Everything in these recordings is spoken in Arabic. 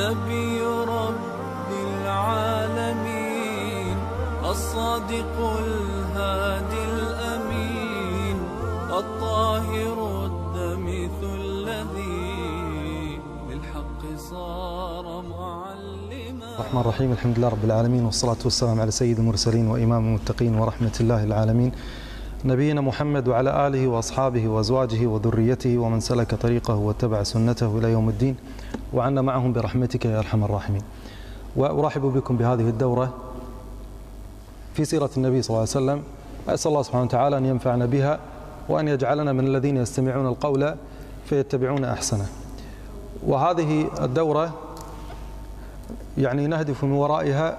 نبي رب العالمين الصادق الهادي الأمين الطاهر الدمث الذي للحق صار معلما. الرحمن الرحيم الحمد لله رب العالمين والصلاة والسلام على سيد المرسلين وإمام المتقين ورحمة الله العالمين. نبينا محمد وعلى آله وأصحابه وأزواجه وذريته ومن سلك طريقه واتبع سنته إلى يوم الدين. وعنا معهم برحمتك يا أرحم الراحمين. وأرحب بكم بهذه الدورة في سيرة النبي صلى الله عليه وسلم. أسأل الله سبحانه وتعالى أن ينفعنا بها وأن يجعلنا من الذين يستمعون القول فيتبعون أحسنه. وهذه الدورة يعني نهدف من ورائها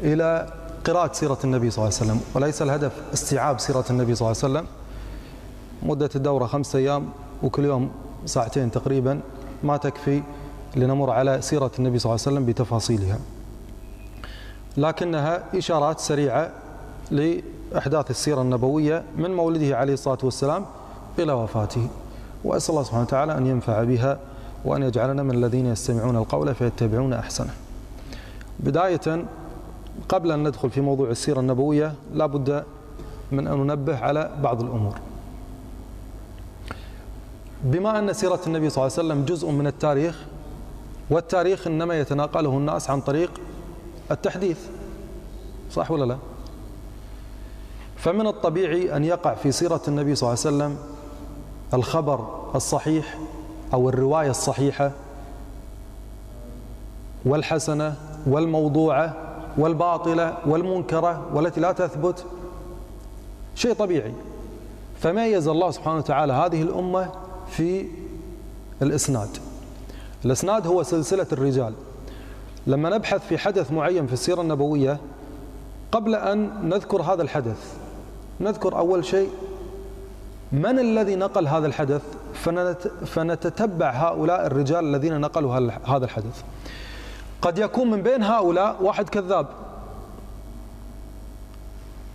إلى قراءة سيرة النبي صلى الله عليه وسلم وليس الهدف استيعاب سيرة النبي صلى الله عليه وسلم. مدة الدورة خمسة أيام وكل يوم ساعتين تقريبا ما تكفي لنمر على سيرة النبي صلى الله عليه وسلم بتفاصيلها. لكنها إشارات سريعة لأحداث السيرة النبوية من مولده عليه الصلاة والسلام إلى وفاته. وأسأل الله سبحانه وتعالى أن ينفع بها وأن يجعلنا من الذين يستمعون القول فيتبعون أحسنه. بداية قبل أن ندخل في موضوع السيرة النبوية لا بد من أن ننبه على بعض الأمور. بما أن سيرة النبي صلى الله عليه وسلم جزء من التاريخ والتاريخ إنما يتناقله الناس عن طريق التحديث. صح ولا لا؟ فمن الطبيعي أن يقع في سيرة النبي صلى الله عليه وسلم الخبر الصحيح أو الرواية الصحيحة والحسنة والموضوعة والباطلة والمنكرة والتي لا تثبت شيء طبيعي. فميز الله سبحانه وتعالى هذه الأمة في الإسناد؟ الإسناد هو سلسلة الرجال. لما نبحث في حدث معين في السيرة النبوية قبل أن نذكر هذا الحدث نذكر أول شيء من الذي نقل هذا الحدث؟ فنتتبع هؤلاء الرجال الذين نقلوا هذا الحدث. قد يكون من بين هؤلاء واحد كذاب.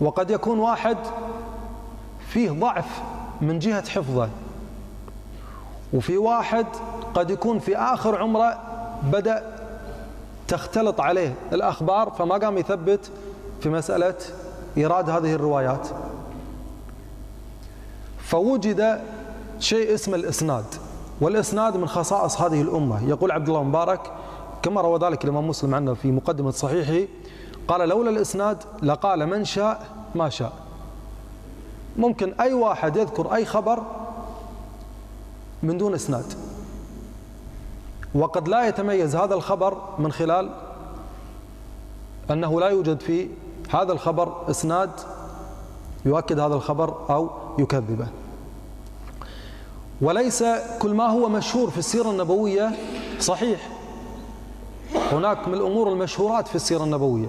وقد يكون واحد فيه ضعف من جهة حفظه. وفي واحد قد يكون في آخر عمره بدأ تختلط عليه الأخبار فما قام يثبت في مسألة إيراد هذه الروايات. فوجد شيء اسمه الإسناد والإسناد من خصائص هذه الأمة. يقول عبد الله مبارك كما روى ذلك الإمام مسلم عنه في مقدمة صحيحه قال لولا الإسناد لقال من شاء ما شاء. ممكن أي واحد يذكر أي خبر من دون إسناد. وقد لا يتميز هذا الخبر من خلال أنه لا يوجد في هذا الخبر إسناد يؤكد هذا الخبر أو يكذبه. وليس كل ما هو مشهور في السيرة النبوية صحيح. هناك من الأمور المشهورات في السيرة النبوية.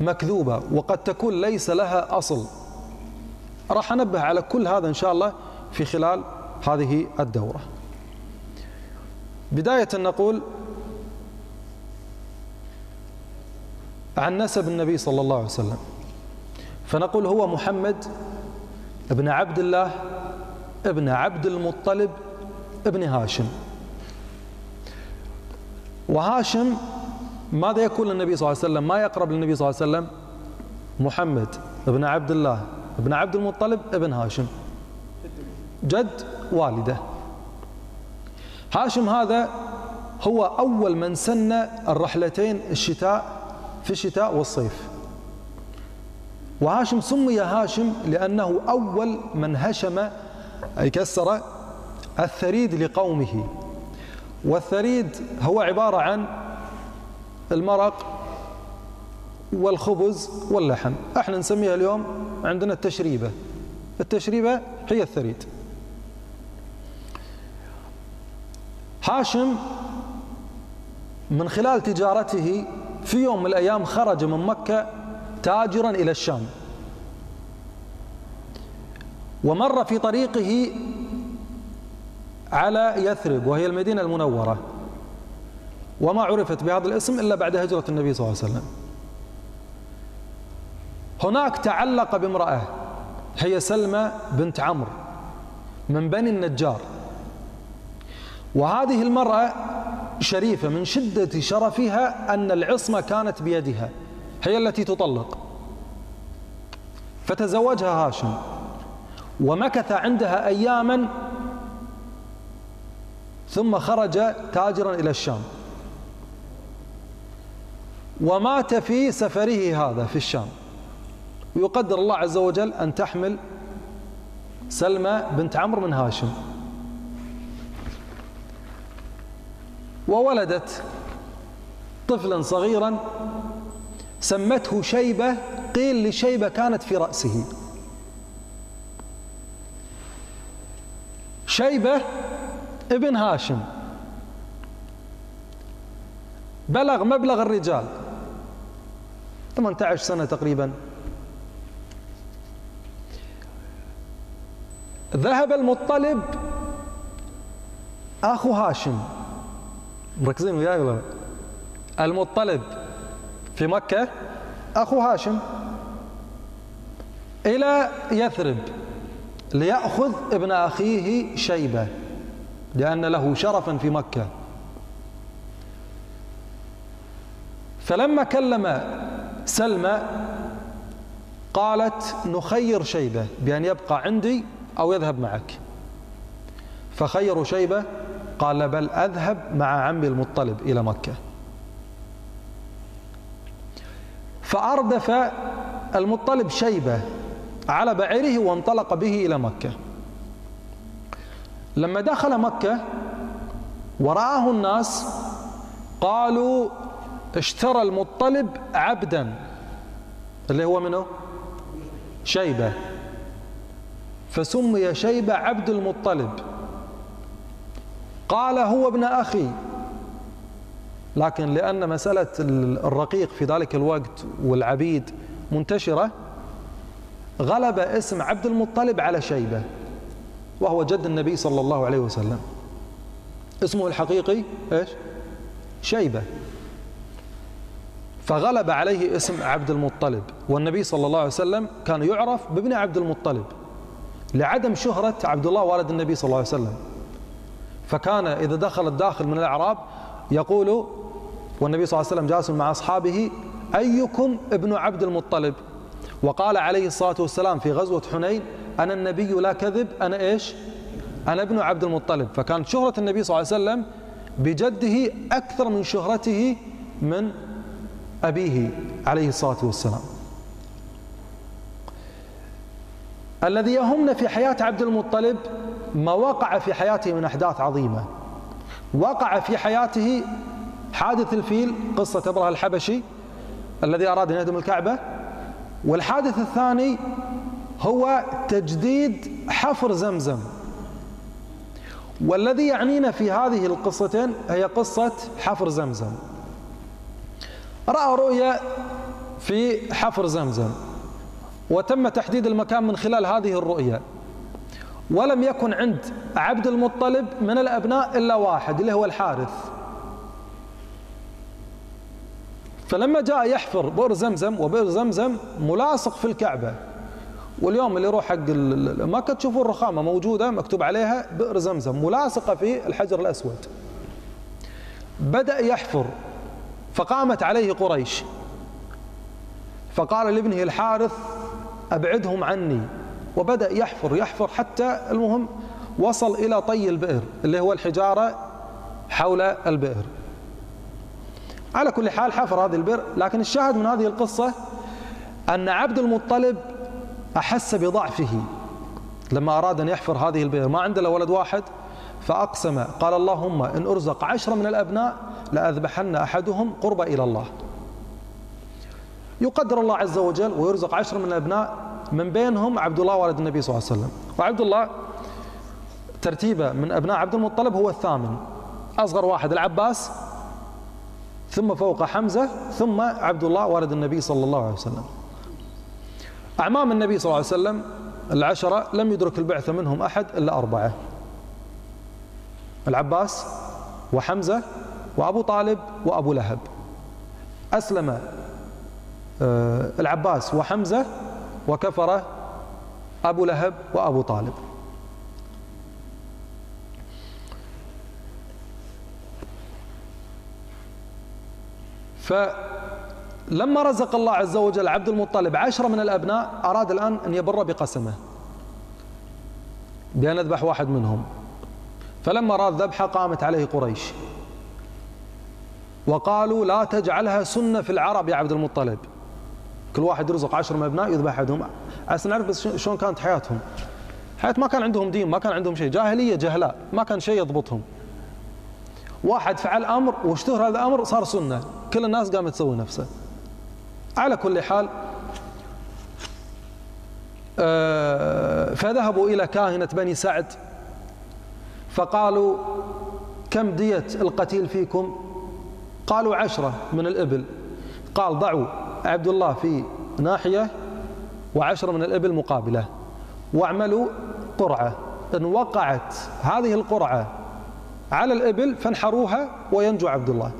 مكذوبة وقد تكون ليس لها أصل. راح أنبه على كل هذا إن شاء الله في خلال هذه الدورة. بداية نقول عن نسب النبي صلى الله عليه وسلم. فنقول هو محمد ابن عبد الله ابن عبد المطلب ابن هاشم. وهاشم ماذا يكون للنبي صلى الله عليه وسلم؟ ما يقرب للنبي صلى الله عليه وسلم؟ محمد ابن عبد الله ابن عبد المطلب ابن هاشم. جد والده. هاشم هذا هو أول من سن الرحلتين الشتاء في الشتاء والصيف. وهاشم سمي هاشم لأنه أول من هشم أي كسر الثريد لقومه. والثريد هو عبارة عن المرق والخبز واللحم. إحنا نسميها اليوم عندنا التشريبة. التشريبة هي الثريد. هاشم من خلال تجارته في يوم من الأيام خرج من مكة تاجرا إلى الشام. ومر في طريقه على يثرب وهي المدينة المنورة. وما عرفت بهذا الاسم إلا بعد هجرة النبي صلى الله عليه وسلم. هناك تعلق بامرأة هي سلمى بنت عمرو من بني النجار. وهذه المرأة شريفة من شدة شرفها أن العصمة كانت بيدها هي التي تطلق. فتزوجها هاشم ومكث عندها أياما ثم خرج تاجرا إلى الشام. ومات في سفره هذا في الشام. ويقدر الله عز وجل أن تحمل سلمى بنت عمرو من هاشم. وولدت طفلا صغيرا سمته شيبة قيل لشيبة كانت في رأسه. شيبة ابن هاشم. بلغ مبلغ الرجال. 18 سنة تقريبا. ذهب المطلب أخو هاشم. مركزين وياي ولا؟ المطلب في مكة أخو هاشم. إلى يثرب ليأخذ ابن أخيه شيبة. لأن له شرفا في مكة. فلما كلم سلمى قالت نخير شيبة بأن يبقى عندي أو يذهب معك. فخيروا شيبة قال بل أذهب مع عمي المطلب إلى مكة. فأردف المطلب شيبة على بعيره وانطلق به إلى مكة. لما دخل مكة ورآه الناس قالوا اشترى المطلب عبدا. اللي هو منه شيبة. فسمي شيبة عبد المطلب. قال هو ابن أخي. لكن لأن مسألة الرقيق في ذلك الوقت والعبيد منتشرة غلب اسم عبد المطلب على شيبة. وهو جد النبي صلى الله عليه وسلم. اسمه الحقيقي إيش؟ شيبة. فغلب عليه اسم عبد المطلب والنبي صلى الله عليه وسلم كان يعرف بابن عبد المطلب لعدم شهرة عبد الله والد النبي صلى الله عليه وسلم. فكان إذا دخل الداخل من الأعراب يقول والنبي صلى الله عليه وسلم جالس مع أصحابه أيكم ابن عبد المطلب؟ وقال عليه الصلاة والسلام في غزوة حنين أنا النبي لا كذب أنا إيش؟ أنا ابن عبد المطلب. فكانت شهرة النبي صلى الله عليه وسلم بجده أكثر من شهرته من أبيه عليه الصلاة والسلام. الذي يهمنا في حياة عبد المطلب ما وقع في حياته من أحداث عظيمة. وقع في حياته حادث الفيل قصة أبرهة الحبشي الذي أراد أن يهدم الكعبة والحادث الثاني هو تجديد حفر زمزم. والذي يعنينا في هذه القصتين هي قصة حفر زمزم. رأى رؤيا في حفر زمزم وتم تحديد المكان من خلال هذه الرؤيا. ولم يكن عند عبد المطلب من الأبناء إلا واحد اللي هو الحارث. فلما جاء يحفر بئر زمزم وبئر زمزم ملاصق في الكعبة. واليوم اللي يروح حق مكة تشوفون الرخامة موجودة مكتوب عليها بئر زمزم ملاصقة في الحجر الأسود. بدأ يحفر فقامت عليه قريش. فقال لابنه الحارث أبعدهم عني. وبدأ يحفر يحفر حتى المهم وصل إلى طي البئر اللي هو الحجارة حول البئر. على كل حال حفر هذه البئر لكن الشاهد من هذه القصة أن عبد المطلب أحس بضعفه لما أراد أن يحفر هذه البئر ما عنده ولد واحد؟ فأقسم قال اللهم إن أرزق عشرة من الأبناء لأذبحن أحدهم قرب إلى الله. يقدر الله عز وجل ويرزق عشرة من الأبناء من بينهم عبد الله والد النبي صلى الله عليه وسلم. وعبد الله ترتيبه من أبناء عبد المطلب هو الثامن. أصغر واحد العباس ثم فوق حمزة ثم عبد الله والد النبي صلى الله عليه وسلم. أعمام النبي صلى الله عليه وسلم العشرة لم يدرك البعثة منهم أحد إلا أربعة. العباس وحمزة وأبو طالب وأبو لهب. أسلم آه، العباس وحمزة وكفر أبو لهب وأبو طالب. ف فلما رزق الله عز وجل عبد المطلب عشرة من الأبناء أراد الآن أن يبر بقسمه. بأن يذبح واحد منهم. فلما أراد ذبحه قامت عليه قريش. وقالوا لا تجعلها سنة في العرب يا عبد المطلب. كل واحد يرزق عشر من أبناء يذبح أحدهم. عشان نعرف شلون كانت حياتهم. حياة ما كان عندهم دين ما كان عندهم شيء. جاهلية جهلاء ما كان شيء يضبطهم. واحد فعل أمر واشتهر هذا الأمر صار سنة. كل الناس قامت تسوي نفسه. على كل حال آه، فذهبوا إلى كاهنة بني سعد فقالوا كم دية القتيل فيكم؟ قالوا عشرة من الإبل. قال ضعوا عبد الله في ناحية وعشرة من الإبل مقابلة واعملوا قرعة. إن وقعت هذه القرعة على الإبل فانحروها وينجو عبد الله.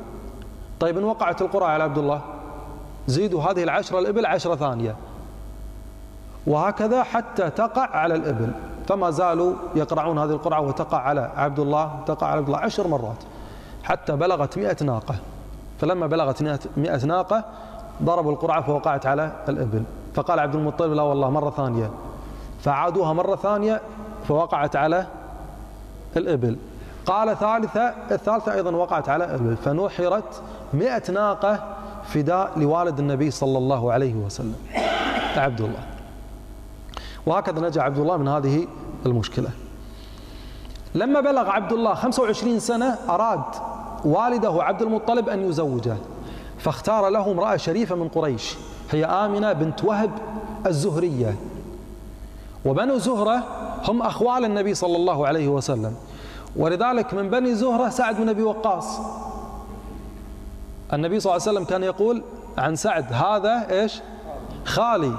طيب إن وقعت القرعة على عبد الله؟ زيدوا هذه العشرة الإبل عشرة ثانية. وهكذا حتى تقع على الإبل. فما زالوا يقرعون هذه القرعة وتقع على عبد الله تقع على عبد الله عشر مرات. حتى بلغت مئة ناقة. فلما بلغت مئة ناقة ضربوا القرعة فوقعت على الإبل. فقال عبد المطلب لا والله مرة ثانية. فعادوها مرة ثانية فوقعت على الإبل. قال ثالثة الثالثة أيضا وقعت على الإبل. فنحرت مئة ناقة فداء لوالد النبي صلى الله عليه وسلم. عبد الله. وهكذا نجا عبد الله من هذه المشكلة. لما بلغ عبد الله 25 سنة أراد والده عبد المطلب أن يزوجه. فاختار له امرأة شريفة من قريش. هي آمنة بنت وهب الزهرية. وبنو زهرة هم أخوال النبي صلى الله عليه وسلم. ولذلك من بني زهرة سعد بن أبي وقاص. النبي صلى الله عليه وسلم كان يقول عن سعد هذا إيش؟ خالي.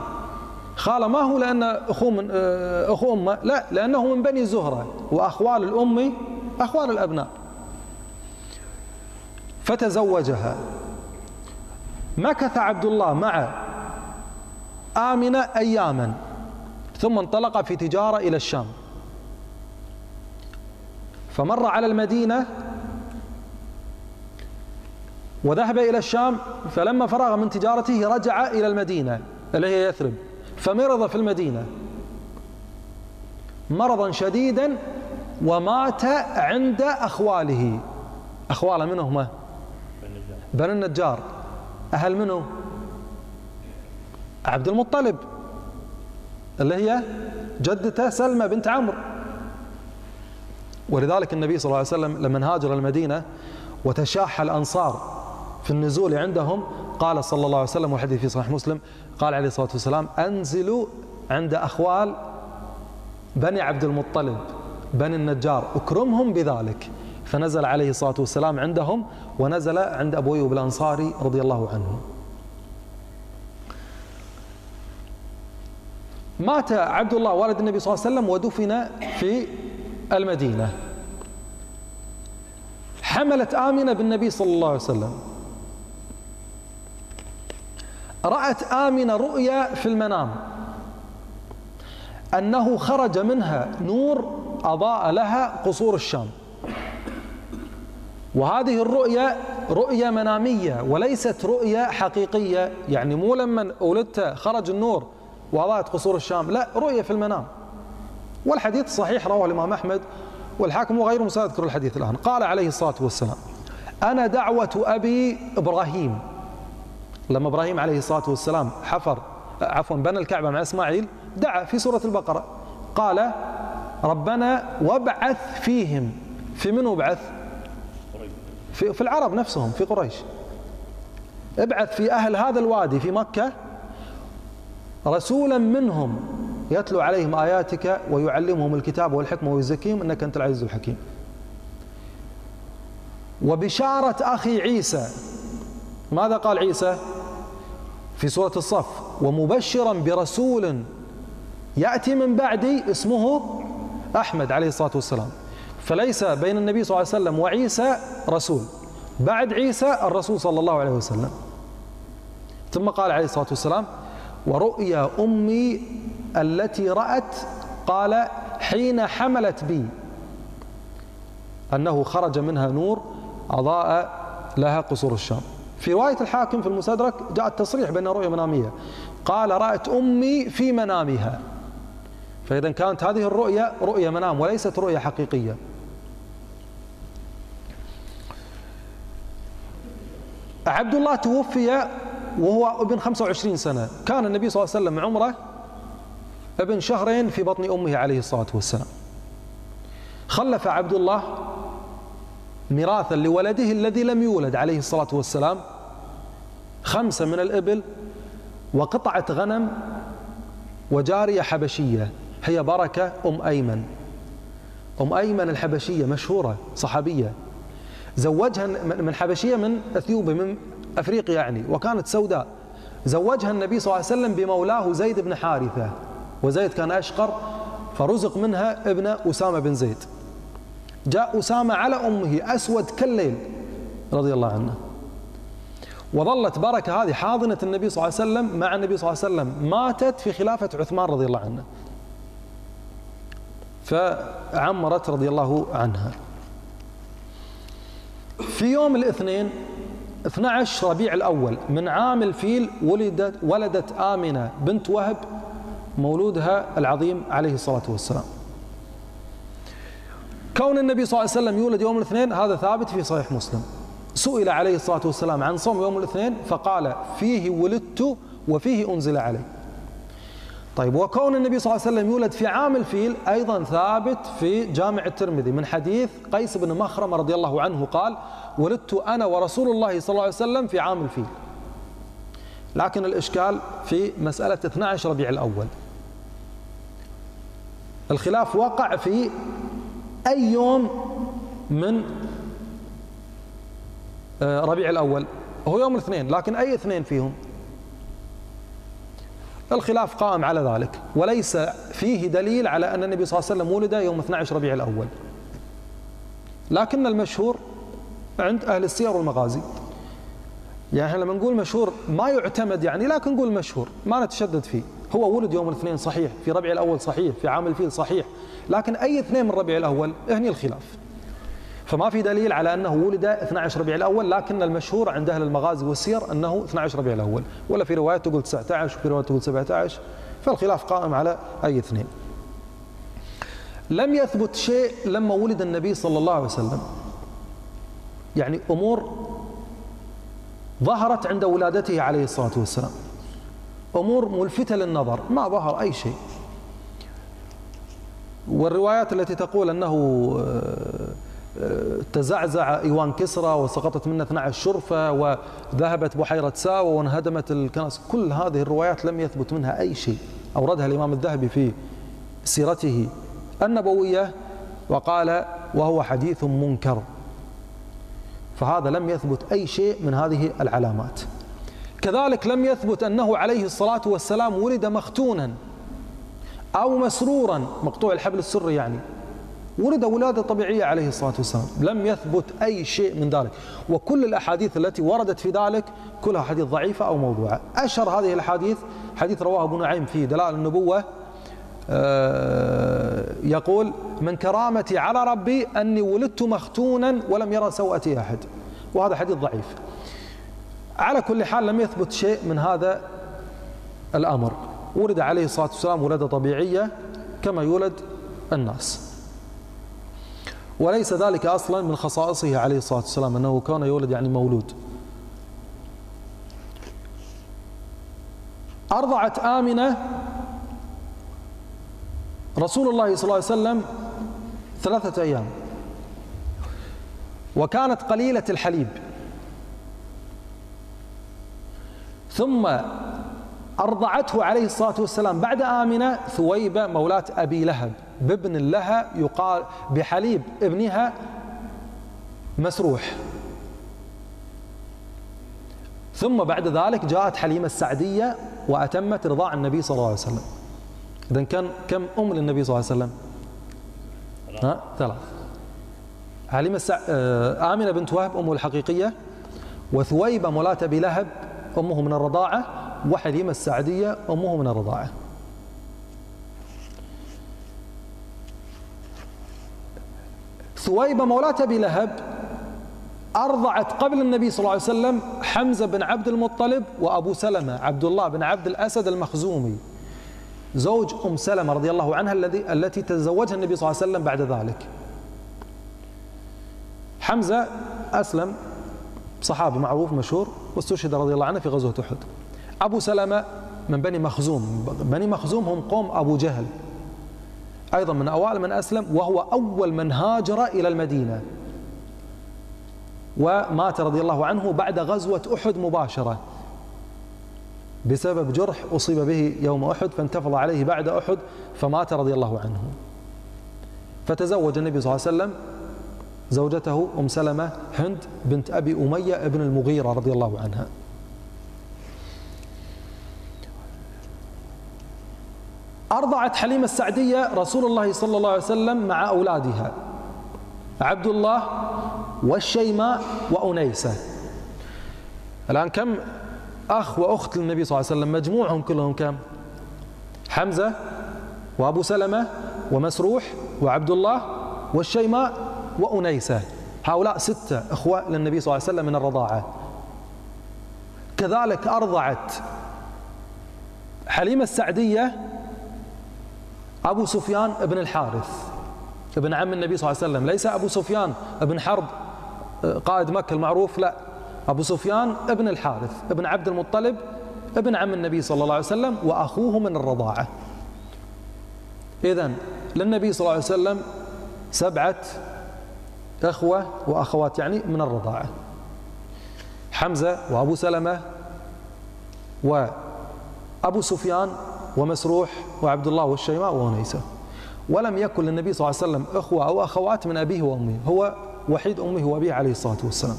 خالة ما هو لأن أخوه من آه، أخو أمه لا لأنه من بني زهرة وأخوال الأم أخوال الأبناء. فتزوجها. مكث عبد الله مع آمنة أياما ثم انطلق في تجارة إلى الشام. فمر على المدينة وذهب إلى الشام فلما فرغ من تجارته رجع إلى المدينة اللي هي يثرب فمرض في المدينة. مرضا شديدا ومات عند أخواله. أخواله من هم بني النجار. أهل منه؟ عبد المطلب. اللي هي جدته سلمى بنت عمرو. ولذلك النبي صلى الله عليه وسلم لما هاجر المدينة وتشاح الأنصار في النزول عندهم قال صلى الله عليه وسلم والحديث في صحيح مسلم قال عليه الصلاة والسلام أنزلوا عند أخوال بني عبد المطلب بني النجار اكرمهم بذلك. فنزل عليه الصلاة والسلام عندهم ونزل عند أبو أيوب الأنصاري رضي الله عنه. مات عبد الله والد النبي صلى الله عليه وسلم ودفن في المدينة. حملت آمنة بالنبي صلى الله عليه وسلم. رأت آمنة رؤيا في المنام. أنه خرج منها نور أضاء لها قصور الشام. وهذه الرؤيا رؤيا منامية وليست رؤيا حقيقية. يعني مو لما ولدت خرج النور وأضاءت قصور الشام. لا رؤيا في المنام. والحديث صحيح رواه الإمام أحمد والحاكم وغيره سأذكر الحديث الآن. قال عليه الصلاة والسلام أنا دعوة أبي إبراهيم. لما إبراهيم عليه الصلاة والسلام حفر عفوا بنى الكعبة مع إسماعيل دعا في سورة البقرة قال ربنا وابعث فيهم في من وابعث؟ في, في العرب نفسهم في قريش ابعث في أهل هذا الوادي في مكة رسولا منهم يتلو عليهم آياتك ويعلمهم الكتاب والحكمة ويزكيهم إنك أنت العزيز الحكيم. وبشارة أخي عيسى ماذا قال عيسى؟ في سورة الصف. ومبشرا برسول يأتي من بعدي اسمه أحمد عليه الصلاة والسلام. فليس بين النبي صلى الله عليه وسلم وعيسى رسول. بعد عيسى الرسول صلى الله عليه وسلم. ثم قال عليه الصلاة والسلام ورؤيا أمي التي رأت قال حين حملت بي. أنه خرج منها نور أضاء لها قصور الشام. في رواية الحاكم في المستدرك جاء التصريح بأنها رؤية منامية. قال رأت أمي في منامها. فإذا كانت هذه الرؤية رؤية منام وليست رؤية حقيقية. عبد الله توفي وهو ابن 25 سنة. كان النبي صلى الله عليه وسلم عمره ابن شهرين في بطن أمه عليه الصلاة والسلام. خلف عبد الله ميراثا لولده الذي لم يولد عليه الصلاة والسلام خمسة من الإبل وقطعة غنم وجارية حبشية هي بركة أم أيمن. أم أيمن الحبشية مشهورة صحابية. زوجها من حبشية من أثيوبيا من أفريقيا يعني وكانت سوداء. زوجها النبي صلى الله عليه وسلم بمولاه زيد بن حارثة وزيد كان أشقر فرزق منها ابن أسامة بن زيد. جاء أسامة على أمه أسود كالليل رضي الله عنه. وظلت بركة هذه حاضنة النبي صلى الله عليه وسلم مع النبي صلى الله عليه وسلم ماتت في خلافة عثمان رضي الله عنه. فعمرت رضي الله عنها. في يوم الاثنين 12 ربيع الأول من عام الفيل ولدت ولدت آمنة بنت وهب مولودها العظيم عليه الصلاة والسلام. كون النبي صلى الله عليه وسلم يولد يوم الاثنين هذا ثابت في صحيح مسلم. سئل عليه الصلاة والسلام عن صوم يوم الاثنين فقال فيه ولدت وفيه أنزل علي. طيب وكون النبي صلى الله عليه وسلم يولد في عام الفيل أيضا ثابت في جامع الترمذي. من حديث قيس بن مخرم رضي الله عنه قال ولدت أنا ورسول الله صلى الله عليه وسلم في عام الفيل. لكن الإشكال في مسألة 12 ربيع الأول. الخلاف وقع في أي يوم من آه، ربيع الأول. هو يوم الاثنين لكن أي اثنين فيهم؟ الخلاف قائم على ذلك وليس فيه دليل على أن النبي صلى الله عليه وسلم ولد يوم 12 ربيع الأول. لكن المشهور عند أهل السير والمغازي. يعني لما نقول مشهور ما يعتمد يعني لكن نقول مشهور ما نتشدد فيه. هو ولد يوم الاثنين صحيح في ربيع الأول صحيح في عام الفيل صحيح. لكن أي اثنين من ربيع الأول هني الخلاف. فما في دليل على أنه ولد 12 ربيع الأول لكن المشهور عند أهل المغازي والسير أنه 12 ربيع الأول. ولا في رواية تقول 19 وفي رواية تقول 17 فالخلاف قائم على أي اثنين. لم يثبت شيء لما ولد النبي صلى الله عليه وسلم. يعني أمور ظهرت عند ولادته عليه الصلاة والسلام. أمور ملفتة للنظر ما ظهر أي شيء. والروايات التي تقول أنه آه، تزعزع إيوان كسرى وسقطت منه 12 شرفة وذهبت بحيرة ساوى وانهدمت الكنائس. كل هذه الروايات لم يثبت منها أي شيء. أوردها الإمام الذهبي في سيرته النبوية وقال وهو حديث منكر. فهذا لم يثبت أي شيء من هذه العلامات. كذلك لم يثبت أنه عليه الصلاة والسلام ولد مختونا. أو مسرورا مقطوع الحبل السري يعني. ولد ولادة طبيعية عليه الصلاة والسلام. لم يثبت أي شيء من ذلك. وكل الأحاديث التي وردت في ذلك كلها حديث ضعيفة أو موضوعة. أشهر هذه الأحاديث حديث رواه أبو نعيم في دلائل النبوة آه، يقول من كرامتي على ربي أني ولدت مختونا ولم يرى سوءتي أحد. وهذا حديث ضعيف. على كل حال لم يثبت شيء من هذا الأمر. ولد عليه الصلاة والسلام ولادة طبيعية كما يولد الناس. وليس ذلك أصلا من خصائصه عليه الصلاة والسلام أنه كان يولد يعني مولود. أرضعت آمنة رسول الله صلى الله عليه وسلم ثلاثة أيام وكانت قليلة الحليب. ثم أرضعته عليه الصلاة والسلام. بعد آمنة ثويبة مولاة أبي لهب بابن لها يقال بحليب ابنها مسروح. ثم بعد ذلك جاءت حليمة السعدية وأتمت رضاع النبي صلى الله عليه وسلم. إذا كان كم أم للنبي صلى الله عليه وسلم؟ ها؟ ثلاث حليمة السع... آمنة بنت وهب أمه الحقيقية وثويبة مولاة أبي لهب أمه من الرضاعة وحليمة السعدية أمه من الرضاعة. ثويبة مولاة أبي لهب أرضعت قبل النبي صلى الله عليه وسلم حمزة بن عبد المطلب وأبو سلمة عبد الله بن عبد الأسد المخزومي. زوج أم سلمة رضي الله عنها الذي التي تزوجها النبي صلى الله عليه وسلم بعد ذلك. حمزة أسلم صحابي معروف مشهور واستشهد رضي الله عنه في غزوة أحد. أبو سلمة من بني مخزوم. بني مخزوم هم قوم أبو جهل. أيضا من أوائل من أسلم وهو أول من هاجر إلى المدينة. ومات رضي الله عنه بعد غزوة أحد مباشرة. بسبب جرح أصيب به يوم أحد فانتفض عليه بعد أحد فمات رضي الله عنه. فتزوج النبي صلى الله عليه وسلم زوجته أم سلمة هند بنت أبي أمية ابن المغيرة رضي الله عنها. أرضعت حليمة السعدية رسول الله صلى الله عليه وسلم مع أولادها. عبد الله والشيماء وأنيسة. الآن كم أخ وأخت للنبي صلى الله عليه وسلم؟ مجموعهم كلهم كم؟ حمزة وأبو سلمة ومسروح وعبد الله والشيماء وأنيسة. هؤلاء ستة أخوة للنبي صلى الله عليه وسلم من الرضاعة. كذلك أرضعت حليمة السعدية أبو سفيان بن الحارث ابن عم النبي صلى الله عليه وسلم. ليس أبو سفيان بن حرب قائد مكة المعروف لا. أبو سفيان ابن الحارث ابن عبد المطلب ابن عم النبي صلى الله عليه وسلم وأخوه من الرضاعة. إذن للنبي صلى الله عليه وسلم سبعة إخوة وأخوات يعني من الرضاعة. حمزة وأبو سلمة وأبو سفيان ومسروح وعبد الله والشيماء وأنيسة ولم يكن للنبي صلى الله عليه وسلم إخوة أو أخوات من أبيه وأمه. هو وحيد أمه وأبيه عليه الصلاة والسلام.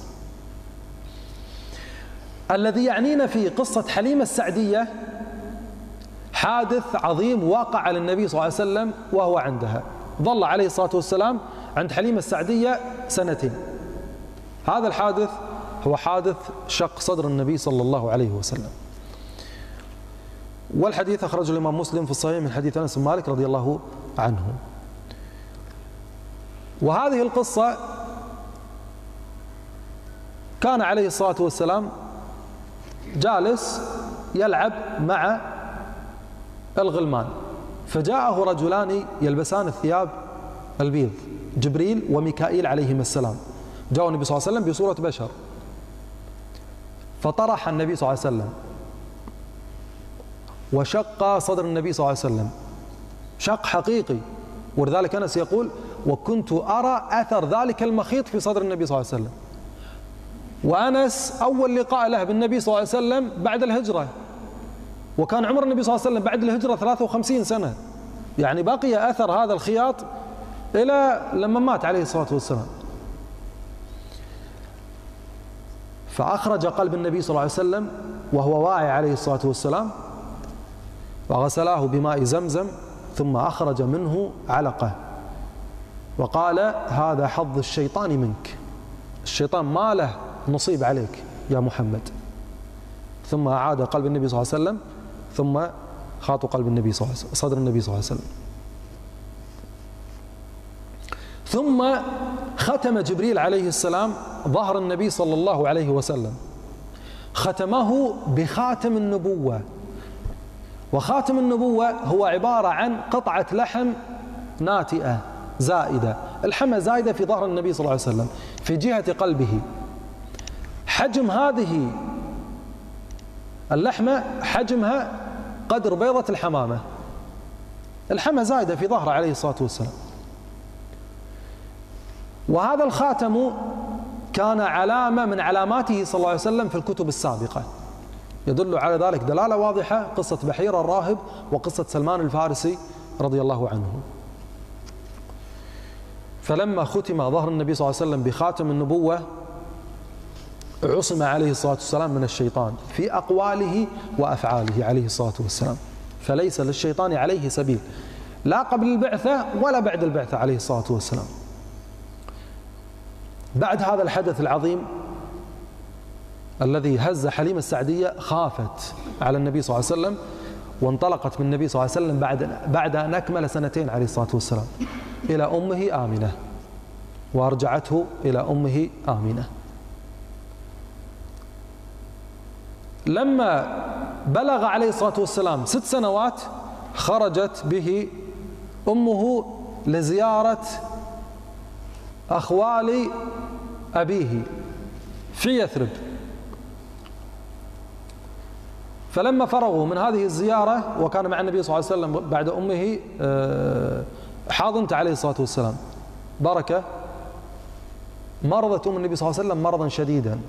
الذي يعنينا في قصة حليمة السعدية حادث عظيم واقع على النبي صلى الله عليه وسلم وهو عندها. ظل عليه الصلاة والسلام عند حليمة السعدية سنتين. هذا الحادث هو حادث شق صدر النبي صلى الله عليه وسلم. والحديث أخرجه الإمام مسلم في الصحيح من حديث أنس بن مالك رضي الله عنه. وهذه القصة كان عليه الصلاة والسلام جالس يلعب مع الغلمان. فجاءه رجلان يلبسان الثياب البيض جبريل وميكائيل عليهما السلام. جاء النبي صلى الله عليه وسلم بصورة بشر. فطرح النبي صلى الله عليه وسلم. وشق صدر النبي صلى الله عليه وسلم. شق حقيقي. ولذلك أنس يقول وكنت أرى أثر ذلك المخيط في صدر النبي صلى الله عليه وسلم. وأنس أول لقاء له بالنبي صلى الله عليه وسلم بعد الهجرة. وكان عمر النبي صلى الله عليه وسلم بعد الهجرة 53 سنة. يعني بقي أثر هذا الخياط إلى لما مات عليه الصلاة والسلام. فأخرج قلب النبي صلى الله عليه وسلم وهو واعي عليه الصلاة والسلام. وغسلاه بماء زمزم ثم أخرج منه علقة. وقال هذا حظ الشيطان منك. الشيطان ما له نصيب عليك يا محمد. ثم أعاد قلب النبي صلى الله عليه وسلم ثم خاط قلب النبي صلى الله عليه وسلم صدر النبي صلى الله عليه وسلم. ثم ختم جبريل عليه السلام ظهر النبي صلى الله عليه وسلم. ختمه بخاتم النبوة. وخاتم النبوة هو عبارة عن قطعة لحم ناتئة زائدة. الحمى زائدة في ظهر النبي صلى الله عليه وسلم في جهة قلبه. حجم هذه اللحمة حجمها قدر بيضة الحمامة. الحمى زائدة في ظهره عليه الصلاة والسلام. وهذا الخاتم كان علامة من علاماته صلى الله عليه وسلم في الكتب السابقة. يدل على ذلك دلالة واضحة قصة بحيرة الراهب وقصة سلمان الفارسي رضي الله عنه. فلما ختم ظهر النبي صلى الله عليه وسلم بخاتم النبوة عصم عليه الصلاة والسلام من الشيطان في أقواله وأفعاله عليه الصلاة والسلام. فليس للشيطان عليه سبيل لا قبل البعثة ولا بعد البعثة عليه الصلاة والسلام. بعد هذا الحدث العظيم الذي هز حليمة السعدية خافت على النبي صلى الله عليه وسلم وانطلقت من النبي صلى الله عليه وسلم بعد بعد أن أكمل سنتين عليه الصلاة والسلام. إلى أمه آمنة. وأرجعته إلى أمه آمنة. لما بلغ عليه الصلاة والسلام ست سنوات خرجت به أمه لزيارة أخوال أبيه في يثرب. فلما فرغوا من هذه الزيارة وكان مع النبي صلى الله عليه وسلم بعد أمه آه، حاضنة عليه الصلاة والسلام. بركة. مرضت أم النبي صلى الله عليه وسلم مرضا شديدا.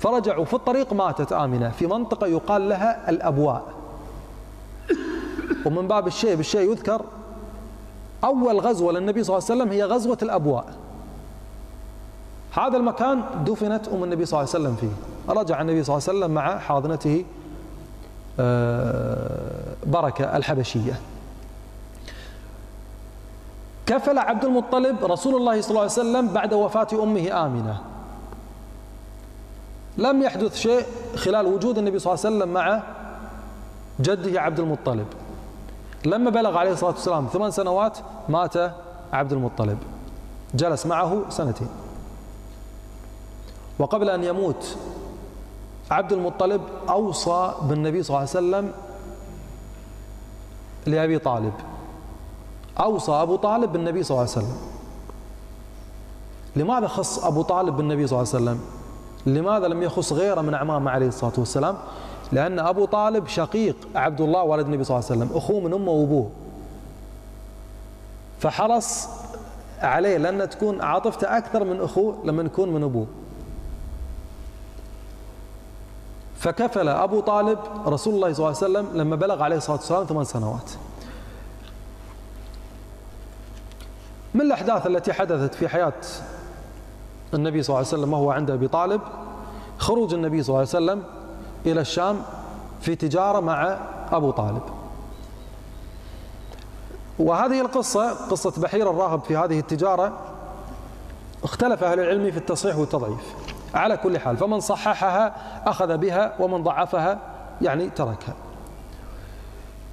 فرجعوا في الطريق ماتت آمنة. في منطقة يقال لها الأبواء. ومن باب الشيء بالشيء يذكر أول غزوة للنبي صلى الله عليه وسلم هي غزوة الأبواء. هذا المكان دفنت أم النبي صلى الله عليه وسلم فيه. رجع النبي صلى الله عليه وسلم مع حاضنته. بركة الحبشية. كفل عبد المطلب رسول الله صلى الله عليه وسلم بعد وفاة أمه آمنة. لم يحدث شيء خلال وجود النبي صلى الله عليه وسلم مع جده عبد المطلب. لما بلغ عليه الصلاة والسلام ثمان سنوات مات عبد المطلب. جلس معه سنتين. وقبل أن يموت عبد المطلب أوصى بالنبي صلى الله عليه وسلم لأبي طالب. أوصى أبو طالب بالنبي صلى الله عليه وسلم. لماذا خص أبو طالب بالنبي صلى الله عليه وسلم؟ لماذا لم يخص غيره من أعمامه عليه الصلاة والسلام؟ لأن أبو طالب شقيق عبد الله والد النبي صلى الله عليه وسلم أخوه من أمه وأبوه. فحرص عليه لأن تكون عاطفته أكثر من أخوه لما يكون من أبوه. فكفل أبو طالب رسول الله صلى الله عليه وسلم لما بلغ عليه الصلاة والسلام ثمان سنوات. من الأحداث التي حدثت في حياة النبي صلى الله عليه وسلم وهو عند أبي طالب؟ خروج النبي صلى الله عليه وسلم إلى الشام في تجارة مع أبو طالب. وهذه القصة قصة بحير الراهب في هذه التجارة اختلف أهل العلم في التصحيح والتضعيف. على كل حال فمن صححها أخذ بها ومن ضعفها يعني تركها.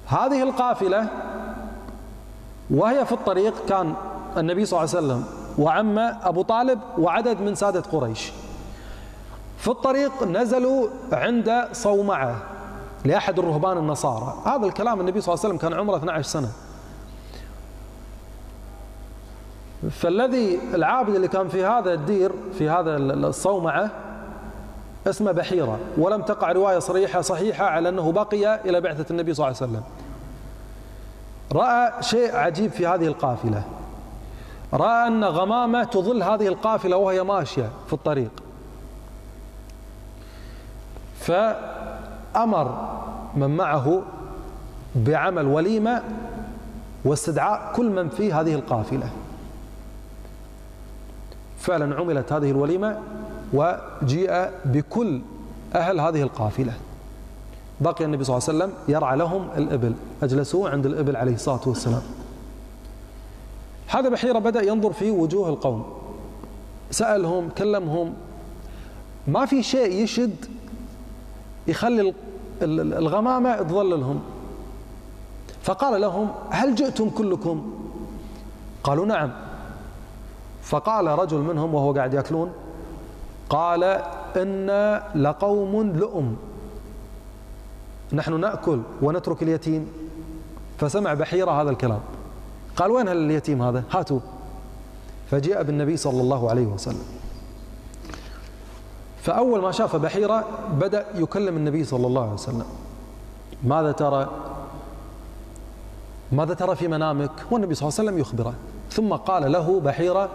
هذه القافلة وهي في الطريق كان النبي صلى الله عليه وسلم وعمه أبو طالب وعدد من سادة قريش. في الطريق نزلوا عند صومعة لأحد الرهبان النصارى. هذا الكلام النبي صلى الله عليه وسلم كان عمره 12 سنة. فالذي العابد اللي كان في هذا الدير في هذا الصومعة اسمه بحيرة ولم تقع رواية صريحة صحيحة على أنه بقي إلى بعثة النبي صلى الله عليه وسلم. رأى شيء عجيب في هذه القافلة. رأى أن غمامة تظل هذه القافلة وهي ماشية في الطريق. فأمر من معه بعمل وليمة واستدعاء كل من في هذه القافلة. فعلا عملت هذه الوليمة وجيء بكل أهل هذه القافلة. بقي النبي صلى الله عليه وسلم يرعى لهم الإبل أجلسوا عند الإبل عليه الصلاة والسلام. هذا بحيرة بدأ ينظر في وجوه القوم. سألهم كلمهم. ما في شيء يشد يخلي الغمامة تظللهم. فقال لهم هل جئتم كلكم؟ قالوا نعم. فقال رجل منهم وهو قاعد ياكلون قال إن لقوم لؤم نحن نأكل ونترك اليتيم. فسمع بحيرة هذا الكلام. قال وين اليتيم هذا؟ هاتوا. فجاء بالنبي صلى الله عليه وسلم. فأول ما شاف بحيرة بدأ يكلم النبي صلى الله عليه وسلم. ماذا ترى؟ ماذا ترى في منامك؟ والنبي صلى الله عليه وسلم يخبره. ثم قال له بحيرة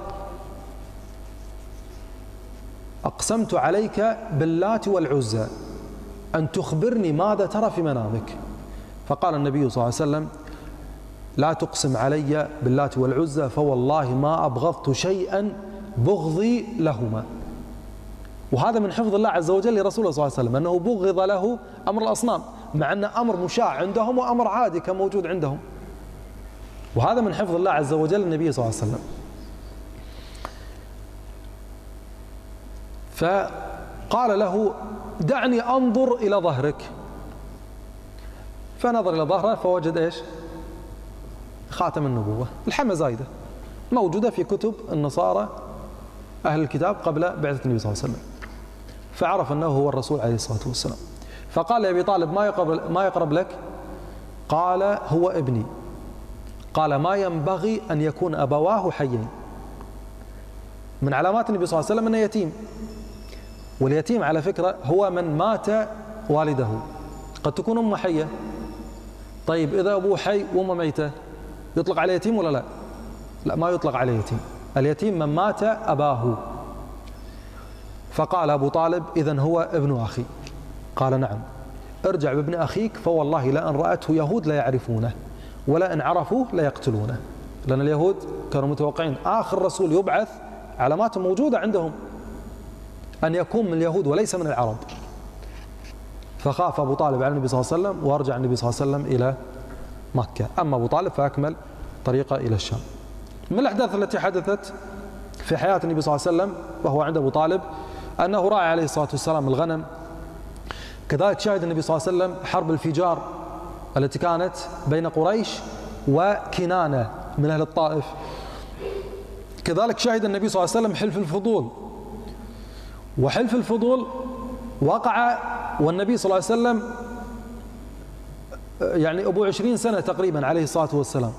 أقسمت عليك باللات والعزى أن تخبرني ماذا ترى في منامك. فقال النبي صلى الله عليه وسلم لا تقسم علي باللات والعزى فوالله ما أبغضت شيئا بغضي لهما. وهذا من حفظ الله عز وجل لرسوله صلى الله عليه وسلم أنه بغض له أمر الأصنام مع أن أمر مشاع عندهم وأمر عادي كان موجود عندهم. وهذا من حفظ الله عز وجل للنبي صلى الله عليه وسلم. فقال له دعني أنظر إلى ظهرك. فنظر إلى ظهره فوجد إيش؟ خاتم النبوة الحمى زايدة موجودة في كتب النصارى أهل الكتاب قبل بعثة النبي صلى الله عليه وسلم. فعرف أنه هو الرسول عليه الصلاة والسلام. فقال لأبي طالب ما يقرب, ما يقرب لك؟ قال هو ابني. قال ما ينبغي أن يكون أبواه حيين. من علامات النبي صلى الله عليه وسلم أنه يتيم. واليتيم على فكرة هو من مات والده. قد تكون أمه حية. طيب إذا أبوه حي وأمه ميتة يطلق عليه يتيم ولا لا؟ لا ما يطلق عليه يتيم اليتيم من مات أباه. فقال أبو طالب إذا هو ابن أخي. قال نعم. ارجع بابن أخيك فوالله لأن رأته يهود لا يعرفونه ولا إن عرفوه لا يقتلونه. لأن اليهود كانوا متوقعين آخر رسول يبعث علامات موجودة عندهم. أن يكون من اليهود وليس من العرب. فخاف أبو طالب على النبي صلى الله عليه وسلم وأرجع النبي صلى الله عليه وسلم إلى مكة. أما أبو طالب فأكمل طريقه إلى الشام. من الأحداث التي حدثت في حياة النبي صلى الله عليه وسلم وهو عند أبو طالب أنه رأى عليه الصلاة والسلام الغنم. كذلك شاهد النبي صلى الله عليه وسلم حرب الفجار التي كانت بين قريش وكنانة من أهل الطائف. كذلك شهد النبي صلى الله عليه وسلم حلف الفضول. وحلف الفضول وقع والنبي صلى الله عليه وسلم يعني أبو عشرين سنة تقريبا عليه الصلاة والسلام.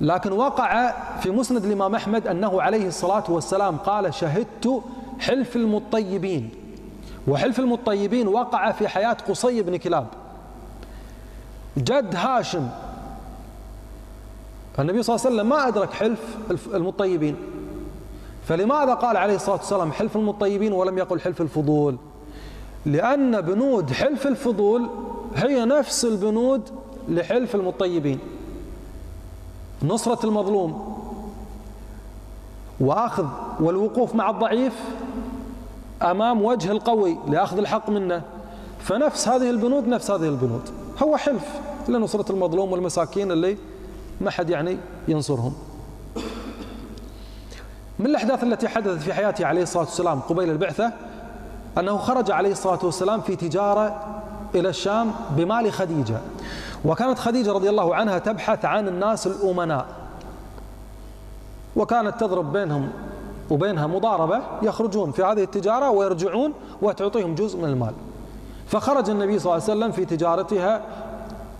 لكن وقع في مسند الإمام أحمد أنه عليه الصلاة والسلام قال شهدت حلف المطيبين. وحلف المطيبين وقع في حياة قصي بن كلاب. جد هاشم فالنبي صلى الله عليه وسلم ما أدرك حلف المطيبين. فلماذا قال عليه الصلاة والسلام حلف المطيبين ولم يقل حلف الفضول؟ لأن بنود حلف الفضول هي نفس البنود لحلف المطيبين. نصرة المظلوم وأخذ والوقوف مع الضعيف أمام وجه القوي لأخذ الحق منه. فنفس هذه البنود نفس هذه البنود. هو حلف لنصرة المظلوم والمساكين اللي ما حد يعني ينصرهم. من الأحداث التي حدثت في حياته عليه الصلاة والسلام قبيل البعثة أنه خرج عليه الصلاة والسلام في تجارة إلى الشام بمال خديجة. وكانت خديجة رضي الله عنها تبحث عن الناس الأمناء. وكانت تضرب بينهم وبينها مضاربة يخرجون في هذه التجارة ويرجعون وتعطيهم جزء من المال. فخرج النبي صلى الله عليه وسلم في تجارتها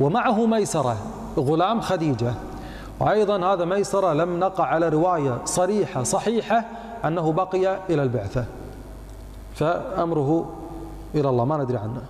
ومعه ميسرة غلام خديجة. وأيضا هذا ميسرة لم نقع على رواية صريحة صحيحة أنه بقي إلى البعثة فأمره إلى الله ما ندري عنه.